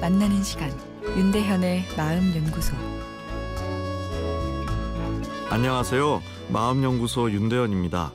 만나는 시간 윤대현의 마음 연구소 안녕하세요. 마음 연구소 윤대현입니다.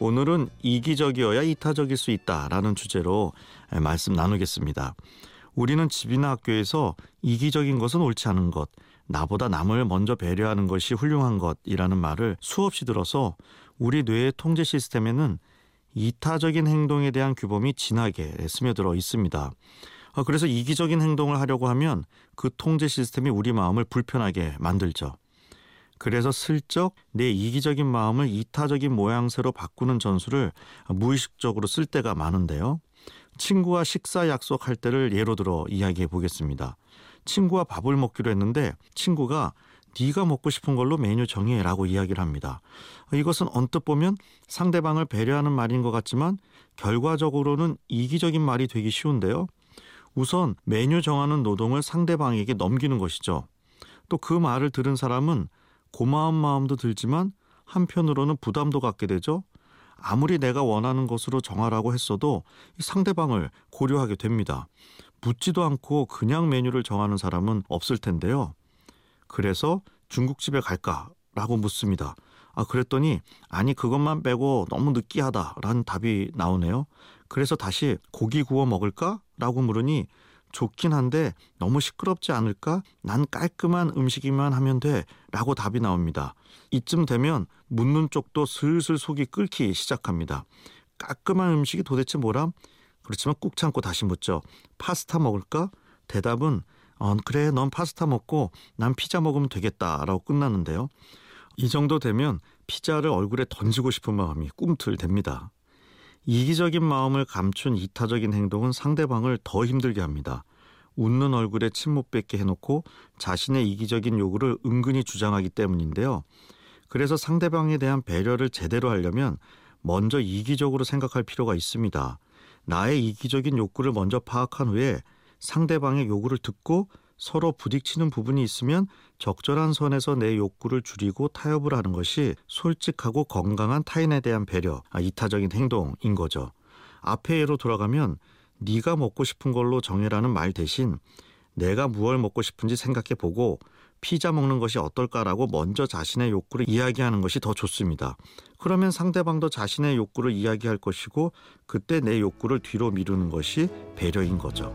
오늘은 이기적이어야 이타적일 수 있다라는 주제로 말씀 나누겠습니다. 우리는 집이나 학교에서 이기적인 것은 옳지 않은 것, 나보다 남을 먼저 배려하는 것이 훌륭한 것이라는 말을 수없이 들어서 우리 뇌의 통제 시스템에는 이타적인 행동에 대한 규범이 진하게 스며들어 있습니다. 어, 그래서 이기적인 행동을 하려고 하면 그 통제 시스템이 우리 마음을 불편하게 만들죠. 그래서 슬쩍 내 이기적인 마음을 이타적인 모양새로 바꾸는 전술을 무의식적으로 쓸 때가 많은데요. 친구와 식사 약속할 때를 예로 들어 이야기해 보겠습니다. 친구와 밥을 먹기로 했는데 친구가 네가 먹고 싶은 걸로 메뉴 정해라고 이야기를 합니다. 이것은 언뜻 보면 상대방을 배려하는 말인 것 같지만 결과적으로는 이기적인 말이 되기 쉬운데요. 우선 메뉴 정하는 노동을 상대방에게 넘기는 것이죠. 또 그 말을 들은 사람은 고마운 마음도 들지만 한편으로는 부담도 갖게 되죠. 아무리 내가 원하는 것으로 정하라고 했어도 상대방을 고려하게 됩니다. 묻지도 않고 그냥 메뉴를 정하는 사람은 없을 텐데요. 그래서 중국집에 갈까 라고 묻습니다. 아, 그랬더니 아니 그것만 빼고 너무 느끼하다라는 답이 나오네요. 그래서 다시 고기 구워 먹을까? 라고 물으니 좋긴 한데 너무 시끄럽지 않을까? 난 깔끔한 음식이만 하면 돼. 라고 답이 나옵니다. 이쯤 되면 묻는 쪽도 슬슬 속이 끓기 시작합니다. 깔끔한 음식이 도대체 뭐람? 그렇지만 꾹 참고 다시 묻죠. 파스타 먹을까? 대답은 어, 그래, 넌 파스타 먹고 난 피자 먹으면 되겠다 라고 끝나는데요. 이 정도 되면 피자를 얼굴에 던지고 싶은 마음이 꿈틀댑니다. 이기적인 마음을 감춘 이타적인 행동은 상대방을 더 힘들게 합니다. 웃는 얼굴에 침 못 뱉게 해놓고 자신의 이기적인 요구를 은근히 주장하기 때문인데요. 그래서 상대방에 대한 배려를 제대로 하려면 먼저 이기적으로 생각할 필요가 있습니다. 나의 이기적인 욕구를 먼저 파악한 후에 상대방의 요구를 듣고 서로 부딪히는 부분이 있으면 적절한 선에서 내 욕구를 줄이고 타협을 하는 것이 솔직하고 건강한 타인에 대한 배려, 아, 이타적인 행동인 거죠. 앞에 예로 돌아가면 네가 먹고 싶은 걸로 정해라는 말 대신 내가 무얼 먹고 싶은지 생각해 보고 피자 먹는 것이 어떨까라고 먼저 자신의 욕구를 이야기하는 것이 더 좋습니다. 그러면 상대방도 자신의 욕구를 이야기할 것이고 그때 내 욕구를 뒤로 미루는 것이 배려인 거죠.